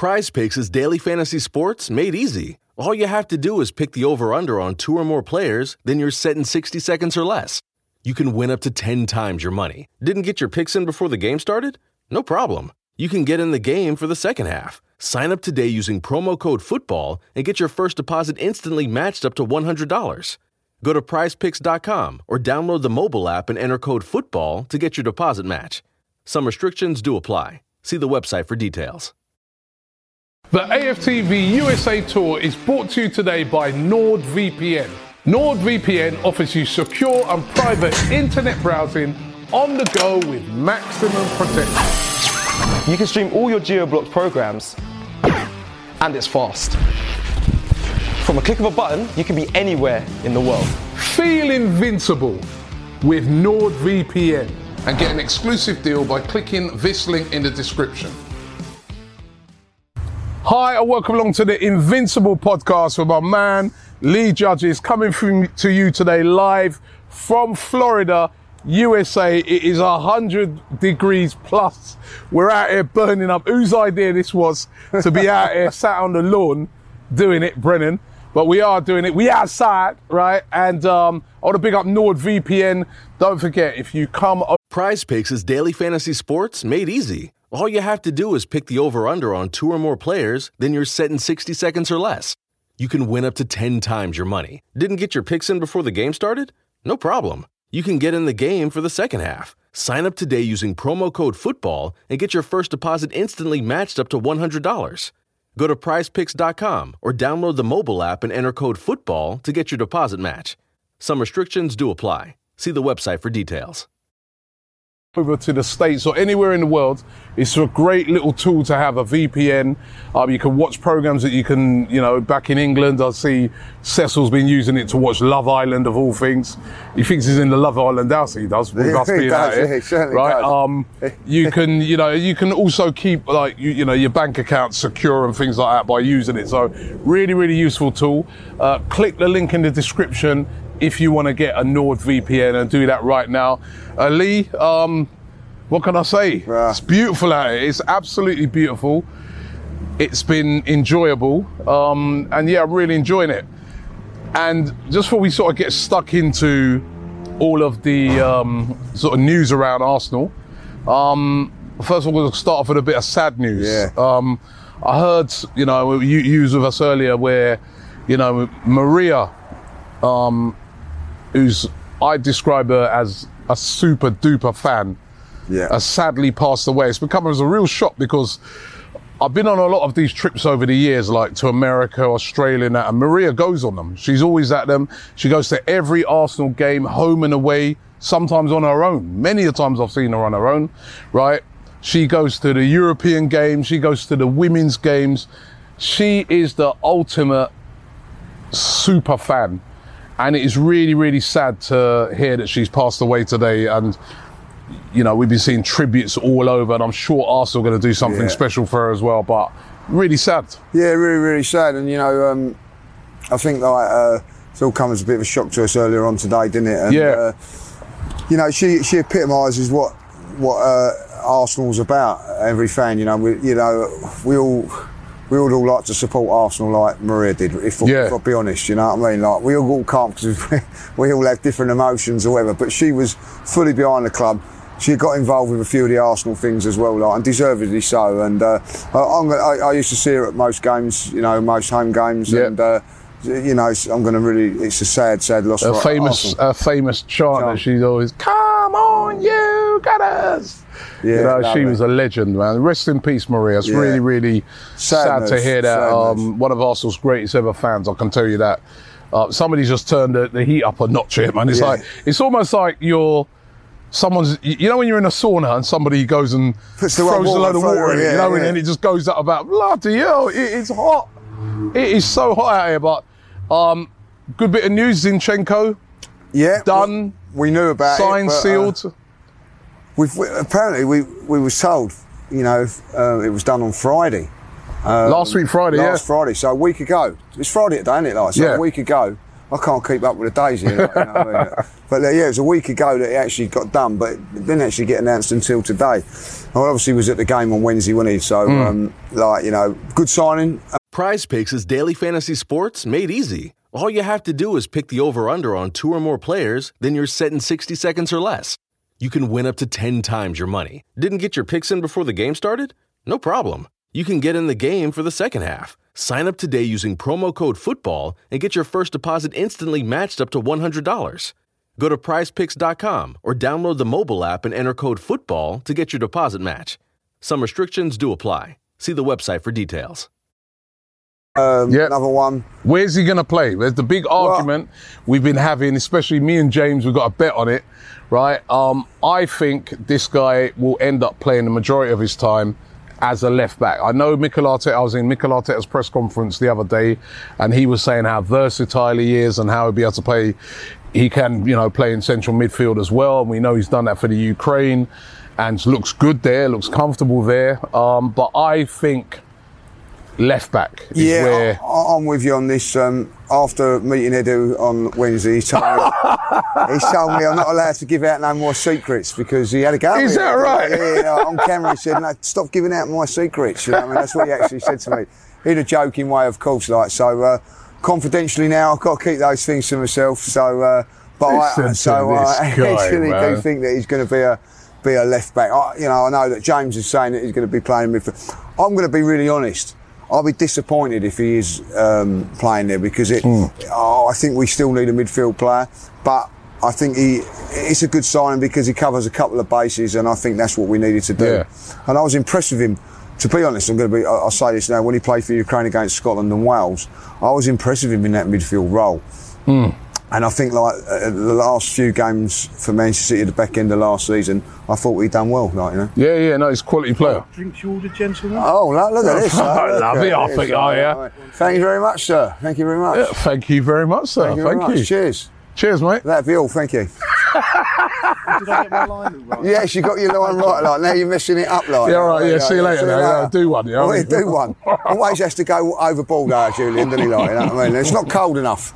Prize Picks is daily fantasy sports made easy. All you have to do is pick the over under on two or more players, then you're set in 60 seconds or less. You can win up to 10 times your money. Didn't get your picks in before the game started? No problem. You can get in the game for the second half. Sign up today using promo code FOOTBALL and get your first deposit instantly matched up to $100. Go to prizepicks.com or download the mobile app and enter code FOOTBALL to get your deposit match. Some restrictions do apply. See the website for details. The AFTV USA Tour is brought to you today by NordVPN. NordVPN offers you secure and private internet browsing on the go with maximum protection. You can stream all your geo-blocked programs, and it's fast. From a click of a button, you can be anywhere in the world. Feel invincible with NordVPN and get an exclusive deal by clicking this link in the description. Hi, and welcome along to the Invincible podcast with my man Lee Judges coming from to you today live from Florida, USA. It is a hundred degrees plus. We're out here burning up. Whose idea this was to be out here sat on the lawn doing it, Brennan? But we are doing it. We outside, right? And um, I want to big up NordVPN. Don't forget if you come. Prize Picks is daily fantasy sports made easy. All you have to do is pick the over under on two or more players, then you're set in 60 seconds or less. You can win up to 10 times your money. Didn't get your picks in before the game started? No problem. You can get in the game for the second half. Sign up today using promo code FOOTBALL and get your first deposit instantly matched up to $100. Go to prizepicks.com or download the mobile app and enter code FOOTBALL to get your deposit match. Some restrictions do apply. See the website for details over to the States or anywhere in the world, it's a great little tool to have a VPN. Um, you can watch programs that you can, you know, back in England, I see Cecil's been using it to watch Love Island of all things. He thinks he's in the Love Island house. He does. With us being does, out yeah, he certainly right? Um, you can, you know, you can also keep like, you, you know, your bank account secure and things like that by using it. So really, really useful tool. Uh, click the link in the description if you want to get a NordVPN and do that right now. Uh, Lee, um, what can I say? Yeah. It's beautiful out here. It's absolutely beautiful. It's been enjoyable. Um, and yeah, I'm really enjoying it. And just before we sort of get stuck into all of the um, sort of news around Arsenal, um, first of all, we'll start off with a bit of sad news. Yeah. Um, I heard, you know, you, you was with us earlier where, you know, Maria, um, who's, I describe her as a super duper fan, Yeah. has sadly passed away. It's become as a real shock because I've been on a lot of these trips over the years, like to America, Australia, and that, and Maria goes on them. She's always at them. She goes to every Arsenal game, home and away, sometimes on her own. Many a times I've seen her on her own, right? She goes to the European games. She goes to the women's games. She is the ultimate super fan. And it is really, really sad to hear that she's passed away today. And, you know, we've been seeing tributes all over, and I'm sure Arsenal are going to do something Yeah. special for her as well. But really sad. Yeah, really, really sad. And you know, um, I think like uh, it's all come as a bit of a shock to us earlier on today, didn't it? And, Yeah. Uh, you know, she she epitomises what what uh, Arsenal's about. Every fan, you know, we you know we all. We would all like to support Arsenal like Maria did, if, Yeah. if I'll be honest, you know what I mean? Like, we all, can't because we, we all have different emotions or whatever, but she was fully behind the club. She got involved with a few of the Arsenal things as well, like, and deservedly so. And uh, I, I'm I, I used to see her at most games, you know, most home games, Yeah. and uh, you know, I'm going to really. It's a sad, sad loss. A for famous, Arsenal. a famous chant that she's always, "Come on, you Gunners!" Yeah, you know, she was a legend, man. Rest in peace, Maria. It's Yeah. really, really sad to hear that. Um, one of Arsenal's greatest ever fans, I can tell you that. Uh, somebody's just turned the, the heat up a notch here, man. It's Yeah. like it's almost like you're. Someone's, you know, when you're in a sauna and somebody goes and Puts throws a load of water in it, you know, and then it just goes up about bloody hell. It, it's hot. It is so hot out here, but um, good bit of news. Zinchenko yeah, done, We, we knew about signed, it, uh, sealed. We've, we, apparently, we we was told, you know, uh, it was done on Friday. last week Friday, last yeah. Last Friday, so a week ago. It's Friday today, isn't it? Like, so Yeah. a week ago, I can't keep up with the days here. Like, you know I mean? But uh, yeah, it was a week ago that it actually got done, but it didn't actually get announced until today. Well, obviously, was at the game on Wednesday, wasn't he? So, um, like, you know, good signing. Prize Picks is daily fantasy sports made easy. All you have to do is pick the over under on two or more players, then you're set in 60 seconds or less. You can win up to 10 times your money. Didn't get your picks in before the game started? No problem. You can get in the game for the second half. Sign up today using promo code FOOTBALL and get your first deposit instantly matched up to $100. Go to prizepicks.com or download the mobile app and enter code FOOTBALL to get your deposit match. Some restrictions do apply. See the website for details. Um, Yep. Another one. Where's he going to play? There's the big argument we've been having, especially me and James. We've got a bet on it, right? Um, I think this guy will end up playing the majority of his time as a left back. I know Mikel Arteta. I was in Mikel Arteta's press conference the other day, and he was saying how versatile he is and how he'll be able to play. He can, you know, play in central midfield as well, and we know he's done that for the Ukraine, and looks good there, looks comfortable there. Um, but I think left back is Yeah, where. I, I'm with you on this. Um, after meeting Edu on Wednesday, he told, me, he told me I'm not allowed to give out no more secrets because he had a go. Is that right? Yeah, yeah, on camera he said, no, stop giving out my secrets. You know I mean? That's what he actually said to me. In a joking way, of course, like, so, uh, confidentially now, I've got to keep those things to myself. So, uh, but I, so I guy, actually do think that he's going to be a, be a left back. I, you know, I know that James is saying that he's going to be playing midfield. I'm going to be really honest. I'll be disappointed if he is um, playing there because it. Hmm. Oh, I think we still need a midfield player, but I think he. It's a good signing because he covers a couple of bases, and I think that's what we needed to do. Yeah. And I was impressed with him. To be honest, I'm going to be. I'll say this now. When he played for Ukraine against Scotland and Wales, I was impressed with him in that midfield role. Hmm. And I think like uh, the last few games for Manchester City at the back end of last season, I thought we'd done well. Like you know. Yeah, yeah, no, he's a quality player. Drinks you ordered, gentlemen? Oh, look, look at this. I Look love it. I this. think- oh, yeah. Thank you very much, sir. Thank you very much. Yeah, thank you very much, sir. Thank you Thank, very much. you. Cheers. Cheers, mate. That'd be all. Thank you. Did I get my line all right? Yes, you got your line right. Like now, you're messing it up. Like Yeah, all right, yeah, see you later, See now, yeah, do one, yeah. Yeah, do one. Always has to go overboard, uh, Julian, doesn't he? Like, you know what I mean? It's not cold enough.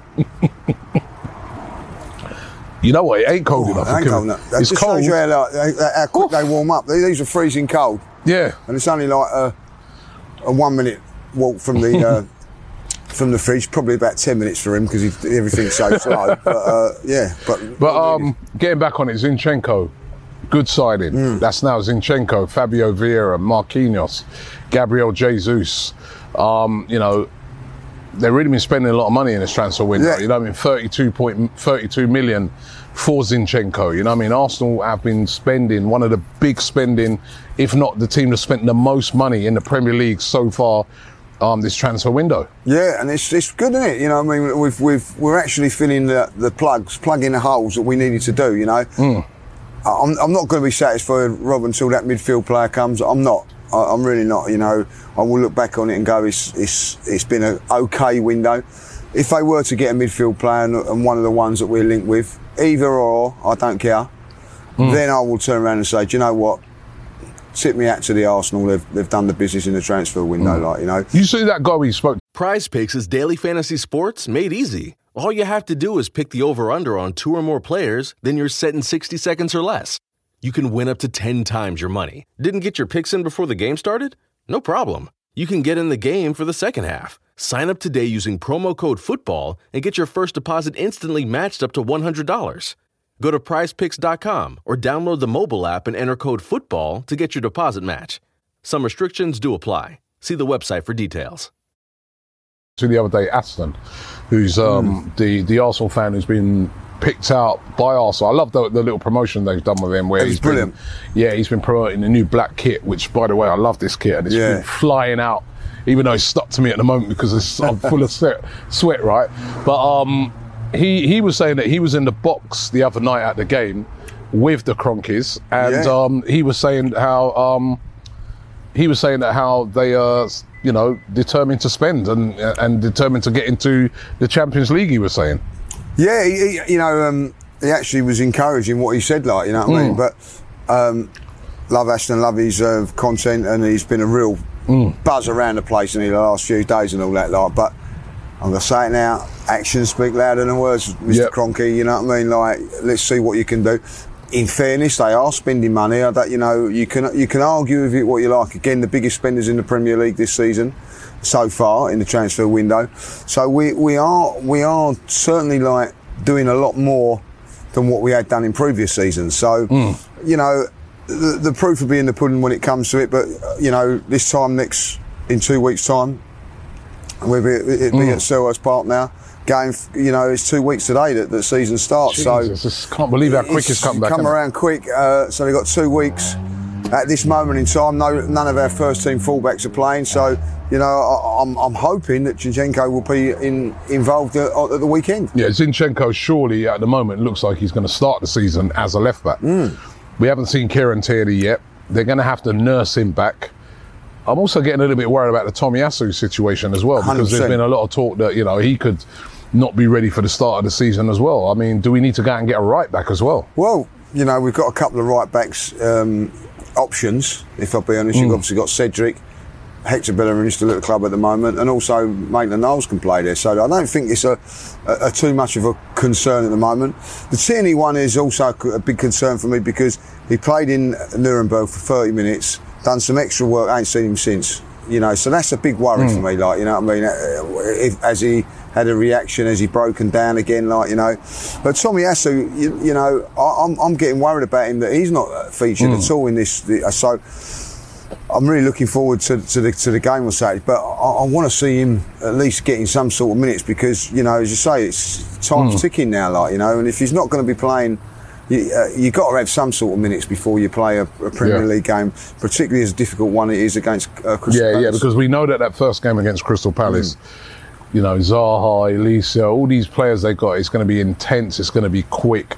You know what? It ain't cold enough. It ain't cold enough. It's just cold. shows you how, like, how- quick they warm up. These are freezing cold, Yeah. and it's only like a, a one minute walk from the. Uh, From the fridge, probably about ten minutes for him because everything's so slow. But uh, yeah, but But um, getting back on it, Zinchenko, good signing. Hmm. That's now Zinchenko, Fabio Vieira, Marquinhos, Gabriel Jesus. Um, you know, they've really been spending a lot of money in this transfer window. Yeah. You know, what I mean, 32 point, 32 million for Zinchenko. You know, what I mean, Arsenal have been spending one of the big spending, if not the team that spent the most money in the Premier League so far. Um, this transfer window. Yeah, and it's, it's good, isn't it? You know, I mean, we've, we've, we're actually filling the, the plugs, plugging the holes that we needed to do, you know. I'm, I'm not going to be satisfied, Rob, until that midfield player comes. I'm not. I, I'm really not, you know. I will look back on it and go, it's, it's, it's been an okay window. If they were to get a midfield player and, and one of the ones that we're linked with, either or, I don't care, hmm. then I will turn around and say, do you know what? Tip me out to the Arsenal. They've, they've done the business in the transfer window, hmm. like, you know. You see that guy we spoke Prize Picks is daily fantasy sports made easy. All you have to do is pick the over under on two or more players, then you're set in 60 seconds or less. You can win up to 10 times your money. Didn't get your picks in before the game started? No problem. You can get in the game for the second half. Sign up today using promo code FOOTBALL and get your first deposit instantly matched up to $100. Go to prizepicks.com or download the mobile app and enter code FOOTBALL to get your deposit match. Some restrictions do apply. See the website for details. to the other day, Aston, who's um, the the Arsenal fan who's been picked out by Arsenal. I love the, the little promotion they've done with him. Where he's been- brilliant. yeah, he's been promoting the new black kit, which, by the way, I love this kit, and it's Yeah. been flying out. Even though it's stuck to me at the moment because it's, I'm full of sweat, sweat, right? But um, he he was saying that he was in the box the other night at the game with the Kroenkes, and Yeah. um, he was saying how um, he was saying that how they are, you know, determined to spend and and determined to get into the Champions League. He was saying, Yeah, he, he, you know, um, he actually was encouraging what he said, like, you know what I mean? But um, love Ashton, love his uh, content, and he's been a real buzz around the place in the last few days and all that, like. But I'm gonna say it now. Actions speak louder than words, Mr. Yep. Kroenke. You know what I mean? Like, let's see what you can do. In fairness, they are spending money. I don't, you know, you can you can argue with it what you like. Again, the biggest spenders in the Premier League this season so far in the transfer window. So we we are we are certainly like doing a lot more than what we had done in previous seasons. So, you know, the, the proof will be in the pudding when it comes to it. But you know, this time next in two weeks' time, we'll be, it be at Selhurst Park now. Game, you know, it's two weeks today that the season starts. Jesus, so just can't believe how quick it's come back. come hasn't it? around quick. Uh, so they've got two weeks. At this moment in time, no, none of our first team fullbacks are playing. So, you know, I, I'm, I'm hoping that Zinchenko will be in, involved at, at the weekend. Yeah, Zinchenko surely at the moment looks like he's going to start the season as a left back. We haven't seen Kieran Tierney yet. They're going to have to nurse him back. I'm also getting a little bit worried about the Tomiyasu situation as well because there's 100%. been a lot of talk that you know he could not be ready for the start of the season as well. I mean, do we need to go out and get a right back as well? Well, you know, we've got a couple of right backs um, options. If I'll be honest, you've obviously got Cedric, Hector Bellerin still at the club at the moment, and also Maitland-Niles can play there. So I don't think it's a, a, a too much of a concern at the moment. The Tierney one is also a big concern for me because he played in Nuremberg for 30 minutes, done some extra work, I ain't seen him since. You know, so that's a big worry for me. Like, you know what I mean? Uh, If, as he had a reaction, as he broken down again, like you know. But Tomiyasu, you, you know, I, I'm, I'm getting worried about him that he's not featured at all in this. The, uh, so I'm really looking forward to, to the to the game on Saturday, but I, I want to see him at least getting some sort of minutes because you know, as you say, it's time's ticking now. Like you know, and if he's not going to be playing, you uh, you got to have some sort of minutes before you play a, a Premier Yeah. League game, particularly as difficult one it is against uh, Crystal Yeah, yeah, because we know that that first game against Crystal Palace, you know, Zaha, Olise, all these players they got, it's going to be intense. It's going to be quick.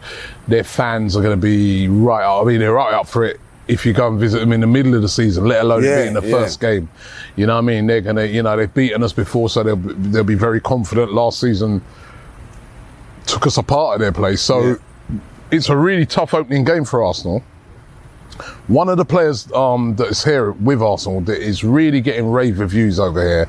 Their fans are going to be right. up- I mean, they're right up for it. If you go and visit them in the middle of the season, let alone Yeah, beating the yeah. first game, you know what I mean? They're gonna, you know, they've beaten us before, so they'll be- they'll be very confident. Last season took us apart at their place, so Yeah. it's a really tough opening game for Arsenal. One of the players um, that's here with Arsenal that is really getting rave reviews over here,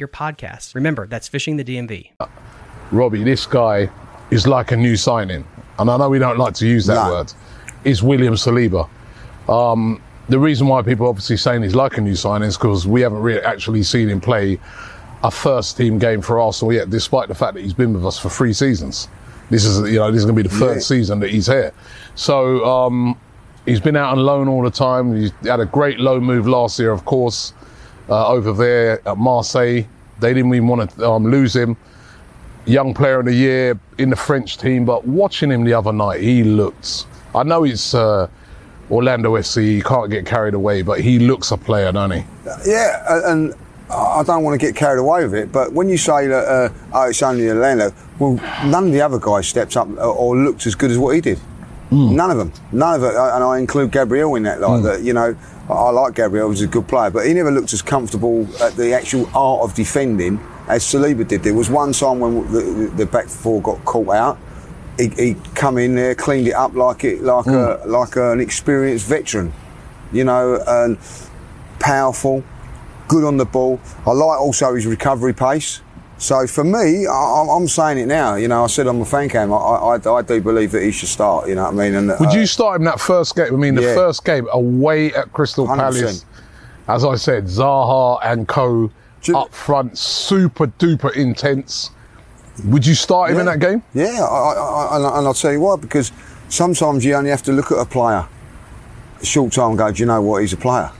your podcasts. Remember, that's Fishing the DMV. Robbie, this guy is like a new signing, and I know we don't like to use that No. word. Is William Saliba? Um, the reason why people are obviously saying he's like a new signing is because we haven't really actually seen him play a first team game for Arsenal yet, despite the fact that he's been with us for three seasons. This is, you know, this is going to be the third Yeah. season that he's here. So um, he's been out on loan all the time. He had a great loan move last year, of course, uh, over there at Marseille. They didn't even want to um, lose him young player of the year in the French team, but watching him the other night, he looked. I know it's uh, Orlando FC, he can't get carried away, but he looks a player, doesn't he? Yeah, and I don't want to get carried away with it, but when you say that, uh, oh, it's only Orlando, well, none of the other guys stepped up or, or looked as good as what he did. Mm. None of them. None of it. And I include Gabriel in that. Like mm. that, you know, I, like Gabriel. He's a good player, but he never looked as comfortable at the actual art of defending as Saliba did. There was one time when the, the back four got caught out. He, he come in there, cleaned it up like it, like mm. a, like an experienced veteran, you know, and powerful, good on the ball. I like also his recovery pace. So for me, I, I'm- I'm saying it now. You know, I said on the fan cam, I, I, I do believe that he should start. You know what I mean? And Would uh, you start him that first game? I mean, the yeah. first game away at Crystal 100%. Palace. As I said, Zaha and Co. You- up front, super duper intense. Would you start him in that game? Yeah, I, and I'll tell you why. Because sometimes you only have to look at a player a short time and go, do you know what? He's a player.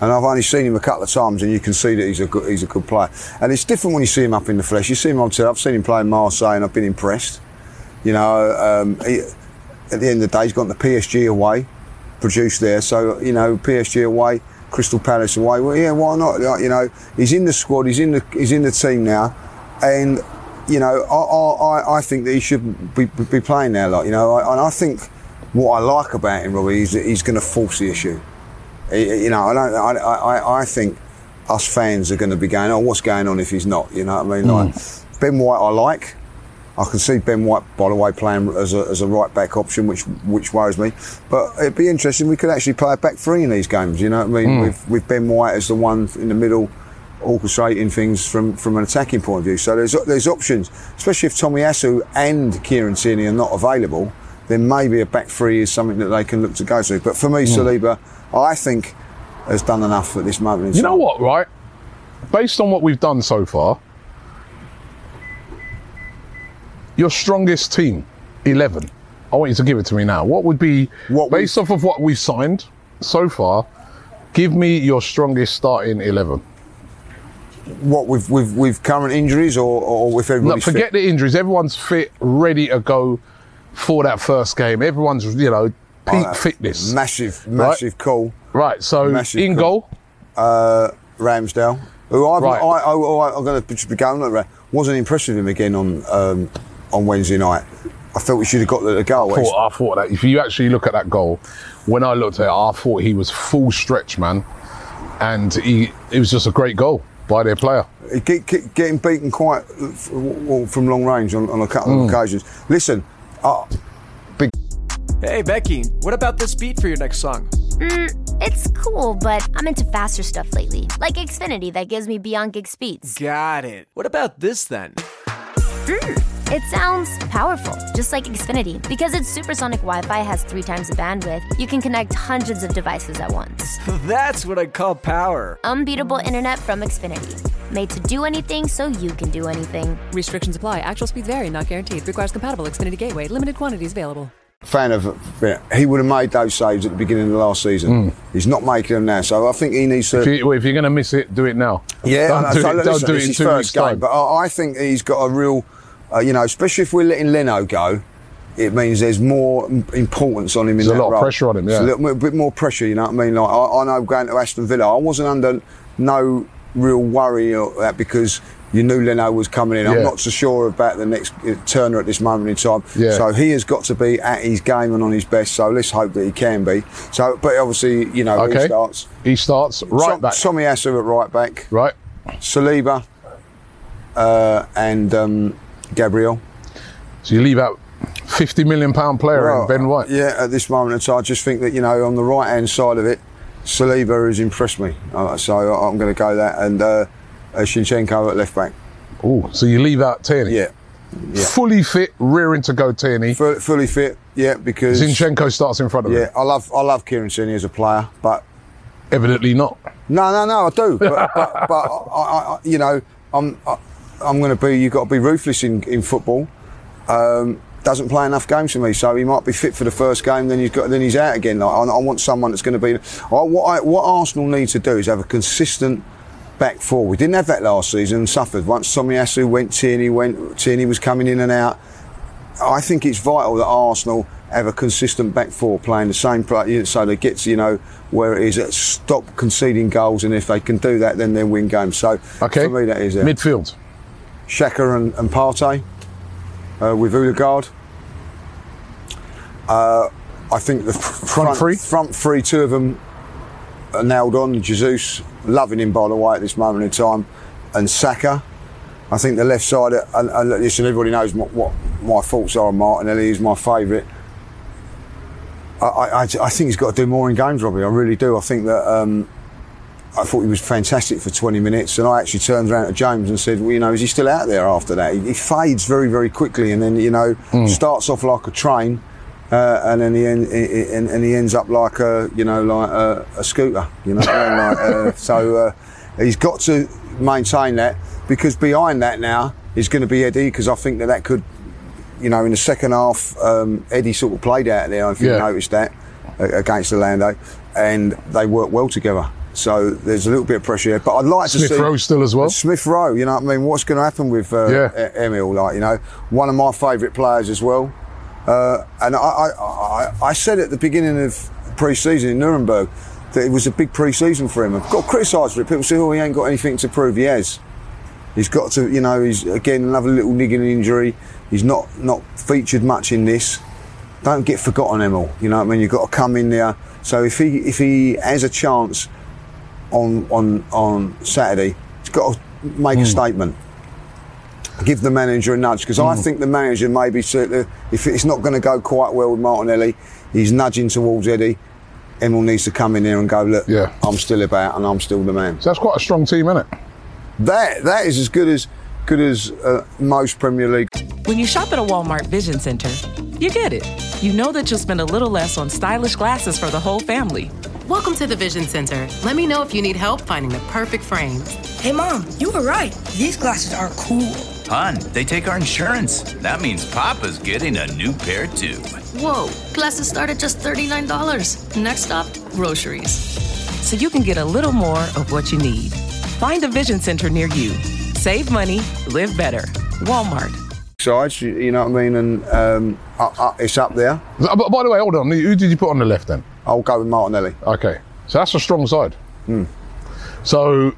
And I've only seen him a couple of times, and you can see that he's a good, he's a good player. And it's different when you see him up in the flesh. You see him on TV. I've seen him play in Marseille, and I've been impressed. You know, um, he, at the end of the day, he's got the PSG away, produced there. So you know, PSG away, Crystal Palace away. Well, yeah, why not? Like, you know, he's in the squad. He's in the he's in the team now. and you know, I, I, I think that he should be, be playing now. Like you know, I, and I think what I like about him, Robbie, is that he's going to force the issue. You know, I don't. I, I, I think us fans are going to be going, "Oh, what's going on if he's not?" You know what I mean? Like hmm. Ben White, I like. I can see Ben White, by the way, playing as a, as a right back option, which which worries me. But it'd be interesting. We could actually play a back three in these games. You know what I mean? Hmm. With with Ben White as the one in the middle, orchestrating things from, from an attacking point of view. So there's there's options, especially if Tomiyasu and Kieran Tierney are not available. Then maybe a back three is something that they can look to go to. But for me, hmm. Saliba, I think has done enough at this moment You know what, right? Based on what we've done so far, your strongest team, 11. I want you to give it to me now. What would be, What based off of what we've signed so far, give me your strongest starting 11. What with with with current injuries or or with No, everybody? forget the injuries. Everyone's fit, ready to go for that first game. Everyone's, you know, peak fitness. Massive, massive call. right, so massive in call. goal, uh, Ramsdale, who I've, Right. I, I, I, I'm going to be going on. Wasn't impressed with him again on um, on Wednesday night. I thought we should have got the, goal. thought, I thought that if you actually look at that goal, when I looked at it, I thought he was full stretch, man, and he it was just a great goal by their player. Get, get, getting beaten quite uh, from long range on, on a couple Hmm. of occasions. Listen, uh, big Hey, Becky, what about this beat for your next song? It's cool, but I'm into faster stuff lately, like Xfinity that gives me beyond gig speeds. Got it. What about this then? It sounds powerful, just like Xfinity. Because its supersonic Wi Fi has three times the bandwidth, you can connect hundreds of devices at once. That's what I call power. Unbeatable internet from Xfinity. Made to do anything so you can do anything. Restrictions apply. Actual speeds vary, not guaranteed. Requires compatible Xfinity Gateway. Limited quantities available. fan of. yeah, He would have made those saves at the beginning of the last season. He's not making them now, so I think he needs to. If, you, well, if you're going to miss it, do it now. Yeah, don't I know. do So it, don't listen, do it in his two first weeks' game, time. but I, I think he's got a real, uh, you know, especially if we're letting Leno go. It means there's more importance on him in There's a that lot of pressure on him, It's yeah. a little bit more pressure. You know what I mean? Like I, I know going to Aston Villa, I wasn't under no real worry of that because you knew Leno was coming in. Yeah. I'm not so sure about the next uh, Turner at this moment in time. Yeah. So he has got to be at his game and on his best. So let's hope that he can be. So, but obviously, you know, Okay. he starts. He starts right Tom- back. Tomiyasu at right back. right. Saliba uh, and um, Gabriel. So you leave out 50 million pound player Well, in Ben White. Yeah, at this moment in time, I just think that, you know, on the right hand side of it, Saliba has impressed me. Uh, so I'm going to go that. And uh, uh, Zinchenko at left back. Oh, so you leave out Tierney. Yeah. yeah. Fully fit, rearing to go Tierney. Fu- fully fit, yeah, because. Zinchenko starts in front of him. Yeah, I love I love Kieran Tierney as a player, but Evidently not. No, no, no, I do. But, but, but I, I, I- you know, I'm, I, I'm going to be. You've got to be ruthless in, in football. Um, doesn't play enough games for me, so he might be fit for the first game. Then he's got. Then he's out again. Like, I, I want someone that's going to be. I, what, I, what Arsenal need to do is have a consistent back four. We didn't have that last season and suffered. Once Tomiyasu went, Tierney went. Tierney was coming in and out. I think it's vital that Arsenal have a consistent back four playing the same play so they get to, you know, where it is, stop conceding goals, and if they can do that, then they'll win games. So Okay. for me, that is it. Midfield. Xhaka and, and Partey uh, with Odegaard. Uh, I think the f- front, three? front three, two of them are nailed on. Jesus, loving him by the way at this moment in time, and Saka. I think the left side, and, and listen, everybody knows what, what my thoughts are on Martinelli. He's my favourite. I, I, I I think he's got to do more in games, Robbie. I really do. I think that um, I thought he was fantastic for 20 minutes, and I actually turned around to James and said, "Well, you know, is he still out there after that? He, he fades very, very quickly, and then you know starts off like a train, uh, and then he en- he- and, and he ends up like a you know like a, a scooter, you know. like, uh, so uh, he's got to maintain that because behind that now is going to be Eddie, because I think that that could you know, in the second half, um, Eddie sort of played out there. If you Yeah. noticed that against Orlando, and they work well together. So there's a little bit of pressure there. But I'd like to see Smith Rowe still as well. Smith Rowe. You know what I mean? What's going to happen with uh, Yeah. Emil? Like you know, one of my favourite players as well. Uh, and I, I, I, I said at the beginning of pre-season in Nuremberg that it was a big pre-season for him. I've got criticised for it. People say, "Oh, he ain't got anything to prove." He has. He's got to, you know, he's again another little niggling injury. He's not not featured much in this. Don't get forgotten, Emil. You know what I mean? You've got to come in there. So if he if he has a chance on on on Saturday, he's got to make a hmm. statement. Give the manager a nudge because I hmm. think the manager maybe certainly uh, if it's not going to go quite well with Martinelli, he's nudging towards Eddie. Emil needs to come in here and go, look, Yeah. I'm still about and I'm still the man. So that's quite a strong team, isn't it? That that is as good as good as uh, most Premier League. When you shop at a Walmart Vision Center, you get it. You know that you'll spend a little less on stylish glasses for the whole family. Welcome to the Vision Center. Let me know if you need help finding the perfect frames. Hey, Mom, you were right. These glasses are cool. Hun, they take our insurance. That means Papa's getting a new pair too. Whoa, glasses start at just $39. Next stop, groceries. So you can get a little more of what you need. Find a Vision Center near you. Save money, live better. Walmart. Sides, you, you know what I mean, and um, uh, uh, it's up there. But by the way, hold on. Who did you put on the left then? I'll go with Martinelli. Okay, so that's a strong side. Hmm. So,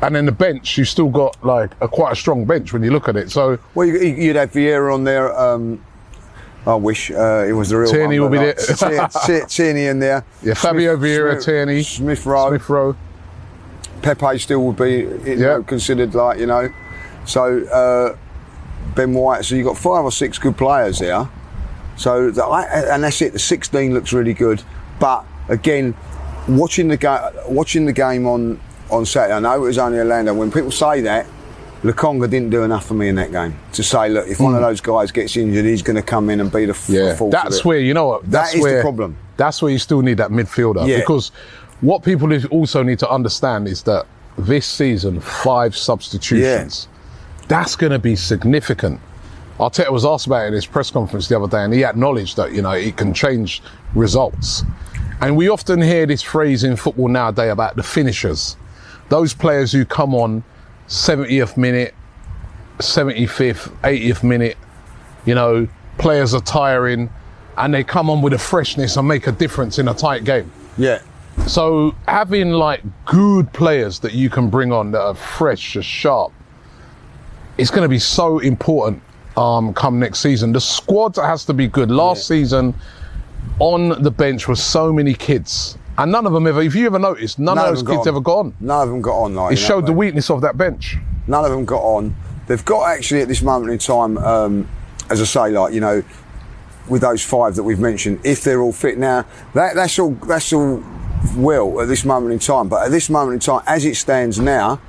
and then the bench, you've still got like a quite a strong bench when you look at it. So, Well, you, you'd have Vieira on there. Um, I wish uh, it was the real Tierney one. will be there. like, Tier- Tier- Tierney in there. yeah, Fabio Smith- Vieira, Smith- Tierney, Smith Rowe. Smith Rowe. Pepe still would be you Yeah. considered like you know. So uh, Ben White. So you've got five or six good players there. So the, and that's it. The 16 looks really good. But again, watching the game, watching the game on on Saturday. I know it was only Orlando. When people say that. Lokonga didn't do enough for me in that game to say, look, if one of those guys gets injured, he's going to come in and be the f- Hmm. Yeah, that's where you know what. That's That is where, the problem. That's where you still need that midfielder Yeah. because what people also need to understand is that this season five substitutions. That's going to be significant. Arteta was asked about it in his press conference the other day, and he acknowledged that you know it can change results. And we often hear this phrase in football nowadays about the finishers, those players who come on 70th minute, 75th, 80th minute, you know, players are tiring and they come on with a freshness and make a difference in a tight game. Yeah. So having like good players that you can bring on that are fresh, are sharp, it's going to be so important um, come next season. The squad has to be good. Last season, on the bench were so many kids, and none of them ever. If you ever noticed, none, None of those kids on. ever got on. None of them got on. Like, It showed the weakness of that bench. None of them got on. They've got actually at this moment in time, um, as I say, like you know, with those five that we've mentioned, if they're all fit now, that, that's all. That's all well at this moment in time. But at this moment in time, as it stands now,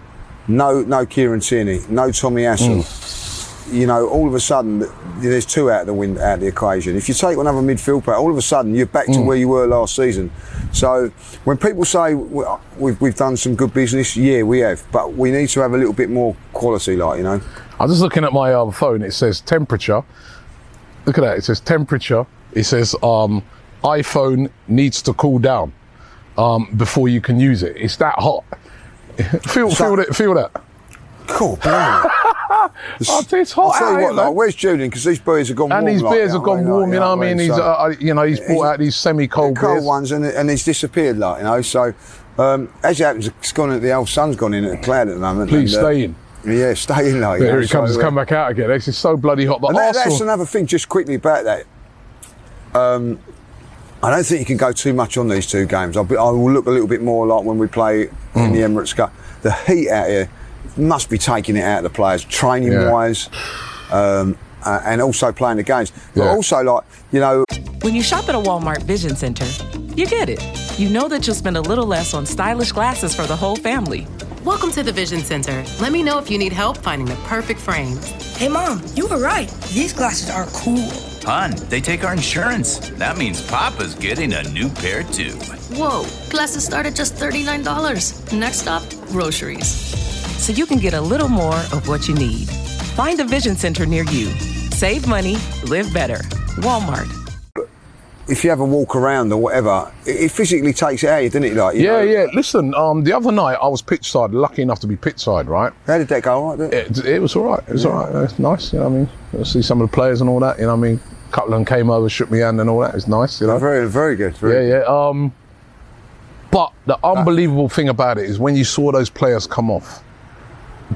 no, no Kieran Tierney, no Tomiyasu. You know, all of a sudden, there's two out of the wind, out of the equation. If you take another midfield player, all of a sudden you're back to where you were last season. So when people say "Well, we've, we've done some good business, yeah, we have, but we need to have a little bit more quality, like you know. I'm just looking at my um, phone. It says temperature. Look at that. It says temperature. It says um, iPhone needs to cool down um, before you can use it. It's that hot. feel feel that. Feel that. Cool. Oh, it's hot I'll tell you what, like, man. where's Julian? Because these beers have gone And warm. these beers you have gone what I mean? warm. Like, You know what I mean? He's, So- uh, you know, he's brought out these semi-cold cold beers. ones and, and he's disappeared, like you know. So um, as it happens, it's gone. The old sun's gone in at the cloud at the moment. Please and, uh, stay in. Yeah, stay in, like you There know, it comes. so, uh, come back out again. It's so bloody hot. But and that, that's another thing, just quickly about that. Um, I don't think you can go too much on these two games. I'll be, I will look a little bit more like when we play in the Mm. Emirates Cup. The heat out here must be taking it out of the players, training Yeah. wise, um, uh, and also playing the games. But Yeah. also, like, you know, When you shop at a Walmart Vision Center, you get it. You know that you'll spend a little less on stylish glasses for the whole family. Welcome to the Vision Center. Let me know if you need help finding the perfect frames. Hey, Mom, you were right. These glasses are cool. Hun, they take our insurance. That means Papa's getting a new pair too. Whoa, glasses start at just $39. Next stop, groceries. So you can get a little more of what you need. Find a Vision Center near you. Save money, live better. Walmart. if you have a walk around or whatever, it, it physically takes it out, of you, doesn't it? Like, you yeah, know? yeah. Listen, um, the other night I was pitch side, lucky enough to be pitch side, right? How did that go? All right, it? It, it was all right. It was all right. It's nice. You know what I mean? I see some of the players and all that. You know what I mean? A couple of them came over, shook me hand and all that. It's nice. You know? Very, very good. Very Yeah, yeah. Um, but the unbelievable thing about it is when you saw those players come off,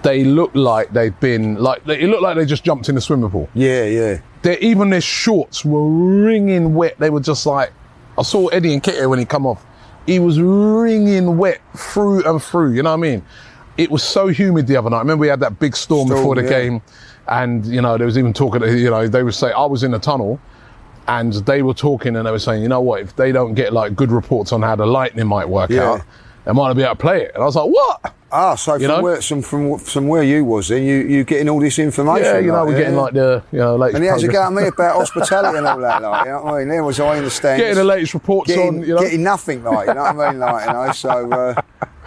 they look like they've been like they- it looked like they just jumped in the swimming pool. Yeah, yeah. Their even their shorts were wringing wet. They were just like I saw Eddie Nketiah when he come off. He was wringing wet through and through. You know what I mean? It was so humid the other night. Remember we had that big storm, Storm, before the yeah. game, and you know there was even talking. You know they would say I was in the tunnel. And they were talking and they were saying, you know what, if they don't get like good reports on how the lightning might work Yeah. out, they might not be able to play it. And I was like, what? Ah, so You from know? where some from from where you was, then you you getting all this information. Yeah, you know, like, we're getting yeah. like the, you know, latest And he has to go at me about hospitality and all that, like, you know what I mean? There was, I understand. Getting the latest reports getting, on, you know. Getting nothing, like, you know what I mean? Like, you know, so, uh,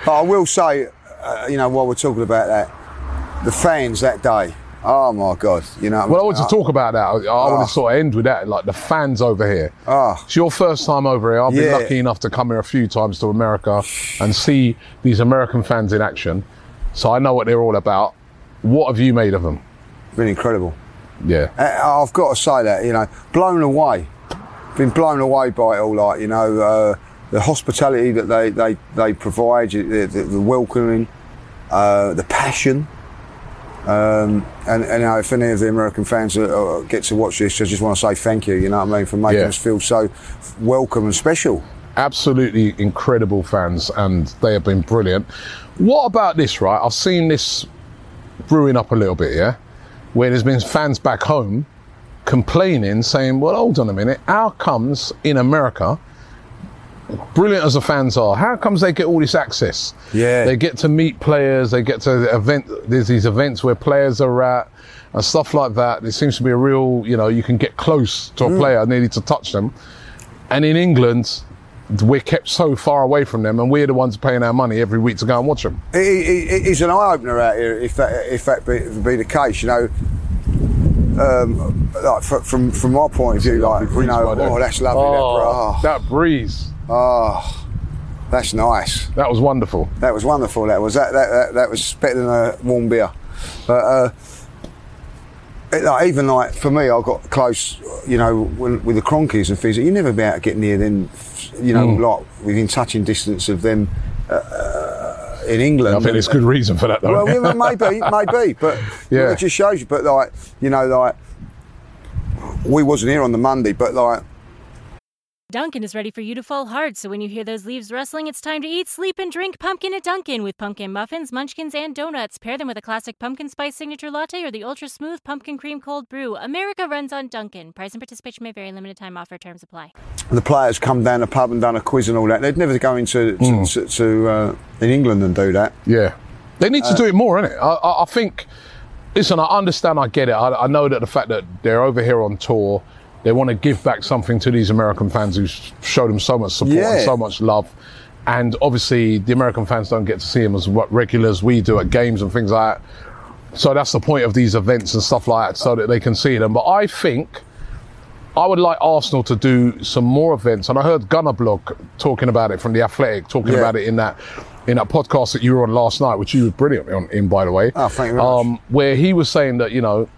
but I will say, uh, you know, while we're talking about that, the fans that day, oh my God, you know. Well, I want to talk about that. I, I Ah. want to sort of end with that, like the fans over here. Ah. It's your first time over here. I've been lucky enough to come here a few times to America and see these American fans in action. So I know what they're all about. What have you made of them? Been incredible. Yeah. Uh, I've got to say that, you know, blown away. Been blown away by it all, like, you know, uh, the hospitality that they, they, they provide, the, the, the welcoming, uh, the passion. Um, and, and you know, if any of the American fans uh, get to watch this, I just want to say thank you, you know what I mean, for making Yeah. us feel so welcome and special. absolutely incredible fans and they have been brilliant. What about this, right? I've seen this brewing up a little bit, yeah? Where there's been fans back home complaining, saying, well, hold on a minute, how comes in America, brilliant as the fans are, how comes they get all this access? Yeah. They get to meet players, they get to the event, there's these events where players are at and stuff like that. There seems to be a real, you know, you can get close to a Mm. player, nearly to touch them. And in England, we're kept so far away from them, and we're the ones paying our money every week to go and watch them. It, it, it is an eye opener out here if that if that be, be the case. You know, um, like from from my point of view, like you know, oh, that's lovely. Oh, that, that breeze. Oh, that's nice. That was wonderful. That was wonderful. That was that that that, that was better than a warm beer. But uh, it, like, even like for me, I got close. You know, when, with the Kroenkes and things. You never be able to get near them. You know, Mm. like within touching distance of them. Uh, uh, in England, I think there's good reason for that, though. Well, yeah, maybe, maybe, but Yeah. it just shows you. But like, you know, like we wasn't here on the Monday, but like Dunkin' is ready for you to fall hard, so when you hear those leaves rustling, it's time to eat, sleep, and drink pumpkin at Dunkin' with pumpkin muffins, munchkins, and donuts. Pair them with a classic pumpkin spice signature latte or the ultra smooth pumpkin cream cold brew. America runs on Dunkin'. Price and participation may vary. Limited time offer. Terms apply. the players come down the pub and done a quiz and all that. They'd never go into to, Mm. to, to uh, in England and do that. Yeah. They need to Uh, do it more, innit? I, I, I think, listen, I understand, I get it. I, I know that the fact that they're over here on tour, they want to give back something to these American fans who sh- showed them so much support and so much love. And obviously, the American fans don't get to see them as what regular as we do at games and things like that. So that's the point of these events and stuff like that, so that they can see them. But I think I would like Arsenal to do some more events, and I heard Gunnerblog talking about it from the Athletic, talking Yeah. about it in that in that podcast that you were on last night, which you were brilliant on, in, by the way. Oh, thank you very um, Where he was saying that you know,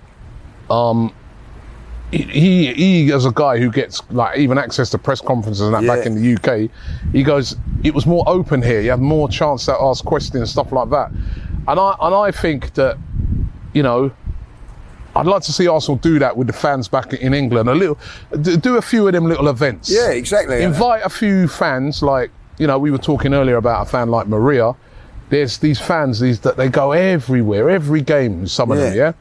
um, he, he as a guy who gets like even access to press conferences and that back in the UK, he goes, it was more open here. You have more chance to ask questions and stuff like that. And I and I think that you know. I'd like to see Arsenal do that with the fans back in England. A little, do a few of them little events. Yeah, exactly. Invite a few fans, like you know, we were talking earlier about a fan like Maria. There's these fans, these that they go everywhere, every game. Some of them, Yeah.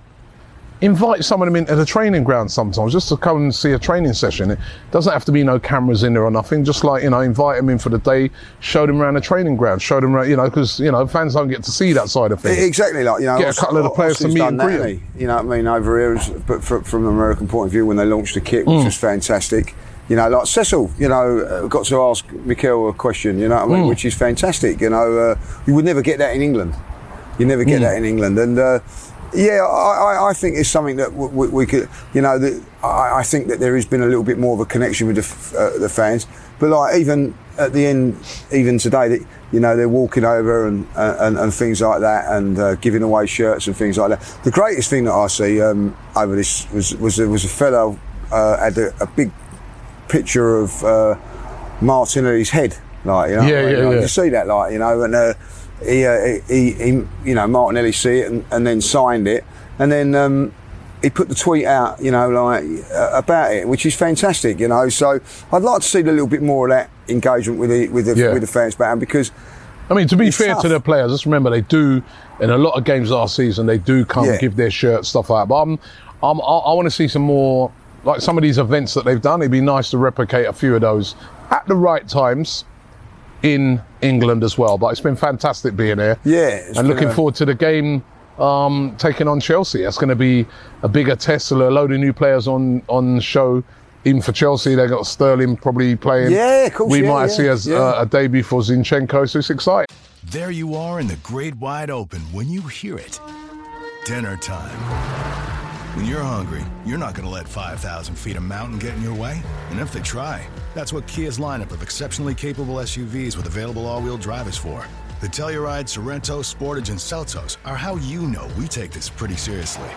Invite some of them into the training ground sometimes, just to come and see a training session. It doesn't have to be no cameras in there or nothing. Just like you know, invite them in for the day, show them around the training ground, show them, around, you know, because you know fans don't get to see that side of things. Exactly, like you know, Get a couple of the players to meet and greet hasn't? You know what I mean? Over here, but fr- from an American point of view, when they launched the kit, which Mm. was fantastic. You know, like Cecil, you know, uh, got to ask Mikel a question. You know what I mean? Mm. Which is fantastic. You know, uh, you would never get that in England. You never get Mm. that in England, and. Uh, yeah, I, I- I think it's something that we, we, could, you know, that I, I think that there has been a little bit more of a connection with the, uh, the fans. But like even at the end, even today, that you know they're walking over and and, and things like that, and uh, giving away shirts and things like that. The greatest thing that I see um, over this was was there was a fellow uh, had a, a big picture of uh, Martinelli's head, like you know, Yeah, what I mean? yeah, Like, yeah. you see that, like you know, and. He, uh, he, he, you know, Martinelli see it and, and then signed it, and then um, he put the tweet out, you know, like uh, about it, which is fantastic, you know. So I'd like to see a little bit more of that engagement with the with the, Yeah. with the fans back because. I mean, to be fair tough. to the players, just remember they do in a lot of games last season. They do come Yeah. give their shirts, stuff like that. But I'm, I'm, I, I want to see some more, like some of these events that they've done. It'd be nice to replicate a few of those at the right times in England as well. But it's been fantastic being here. Yeah, it's and looking a- forward to the game um, taking on Chelsea. That's going to be a bigger test. A load of new players on on show. Even for Chelsea, they got Sterling probably playing. Yeah, of course, We yeah, might yeah, see as yeah. uh, a debut for Zinchenko, so it's exciting. There you are in the great wide open when you hear it. Dinner time. When you're hungry, you're not going to let 5,000 feet of mountain get in your way. And if they try, that's what Kia's lineup of exceptionally capable SUVs with available all wheel drive is for. The Telluride, Sorento, Sportage, and Seltos are how you know we take this pretty seriously.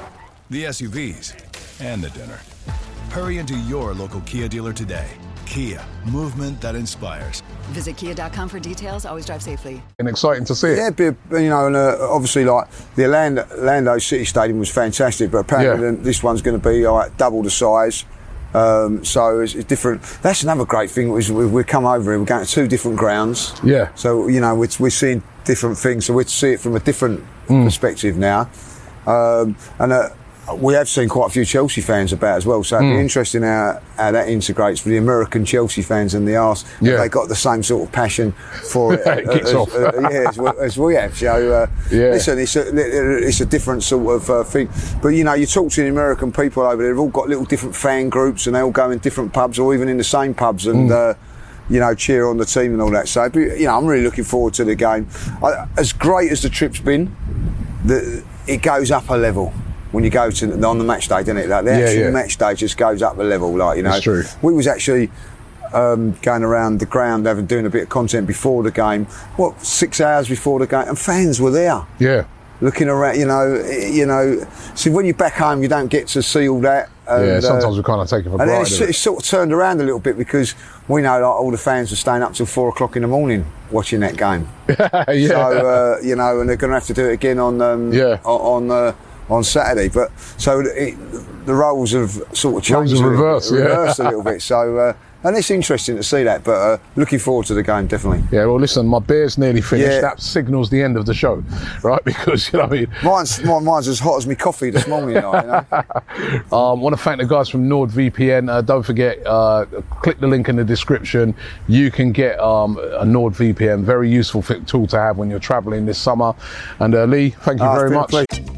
The SUVs and the dinner. Hurry into your local Kia dealer today. Kia, movement that inspires. Visit kia.com for details. Always drive safely. and exciting to see it. Yeah, but, you know, and uh, obviously, like the Orlando, Orlando City Stadium was fantastic, but apparently Yeah. this one's going to be like double the size. Um, so it's, it's different. That's another great thing. Is we, we come over here, we're going to two different grounds. Yeah. So you know, we're, we're seeing different things. So we see it from a different Mm. perspective now. Um, and uh, we have seen quite a few Chelsea fans about as well. So it'd Mm. be interesting how, how that integrates with the American Chelsea fans and the Ars. Have Yeah. They got the same sort of passion for it. It kicks as, off. uh, yeah, as, we- as we have. So, uh, Yeah. listen, it's a, it's a different sort of uh, thing. But, you know, you talk to the American people over there, they've all got little different fan groups and they all go in different pubs or even in the same pubs and, Mm. uh, you know, cheer on the team and all that. So, but, you know, I'm really looking forward to the game. I, as great as the trip's been, the, it goes up a level. When you go to the, on the match day, doesn't it? Like the Yeah, actual yeah. match day just goes up a level. Like you know, It's true. we was actually um, going around the ground, having doing a bit of content before the game. What six hours before the game, and fans were there Yeah. looking around. You know, eh, you know. See, when you're back home, you don't get to see all that. And, yeah, uh, sometimes we kind of take it for granted. and then it's sort of turned around a little bit because we know like all the fans are staying up till four o'clock in the morning watching that game. yeah. So uh, you know, and they're going to have to do it again on um, Yeah. on on, uh, on Saturday. But so it, the roles have sort of changed, Roles have a reversed, yeah. a little bit. So uh, and it's interesting to see that. But uh, looking forward to the game definitely. Yeah, well, listen, my beer's nearly finished. Yeah. That signals the end of the show, right? Because, you know, what I mean, Mine's mine, mine's as hot as my coffee this morning. like, you know? Um, want to thank the guys from NordVPN. Uh, don't forget, uh, click the link in the description. You can get um, a NordVPN, very useful tool to have when you're traveling this summer. And uh, Lee, thank you Ah, very much.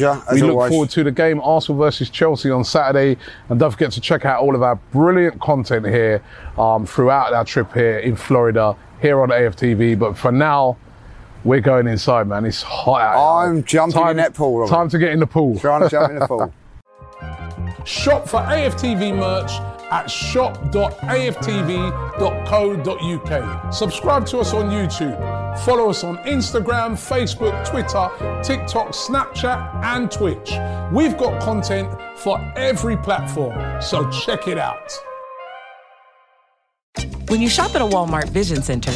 Yeah, as we look always. forward to the game Arsenal versus Chelsea on Saturday, and don't forget to check out all of our brilliant content here um, throughout our trip here in Florida, here on AFTV. But for now, we're going inside, man. It's hot out. I'm jumping in that pool. Robert. Time to get in the pool. Trying to jump in the pool. Shop for AFTV merch at shop.aftv.co.uk. Subscribe to us on YouTube. Follow us on Instagram, Facebook, Twitter, TikTok, Snapchat, and Twitch. We've got content for every platform, so check it out. When you shop at a Walmart Vision Center,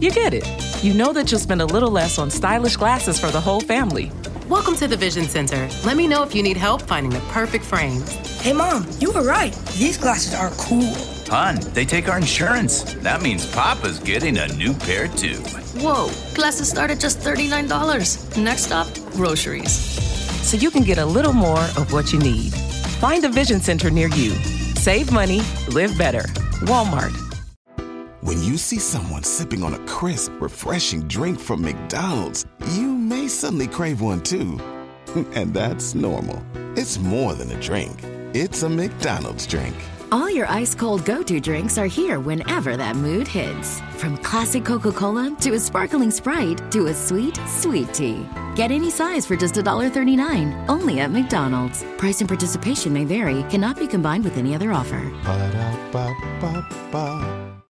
you get it. You know that you'll spend a little less on stylish glasses for the whole family. Welcome to the Vision Center. Let me know if you need help finding the perfect frames. Hey, Mom, you were right. These glasses are cool. Hun, they take our insurance. That means Papa's getting a new pair too. Whoa, glasses start at just $39. Next stop, groceries. So you can get a little more of what you need. Find a Vision Center near you. Save money, live better. Walmart. When you see someone sipping on a crisp, refreshing drink from McDonald's, you may suddenly crave one too. And that's normal. It's more than a drink, it's a McDonald's drink. All your ice cold go to drinks are here whenever that mood hits. From classic Coca Cola to a sparkling Sprite to a sweet, sweet tea. Get any size for just $1.39 only at McDonald's. Price and participation may vary, cannot be combined with any other offer. Ba-da-ba-ba-ba.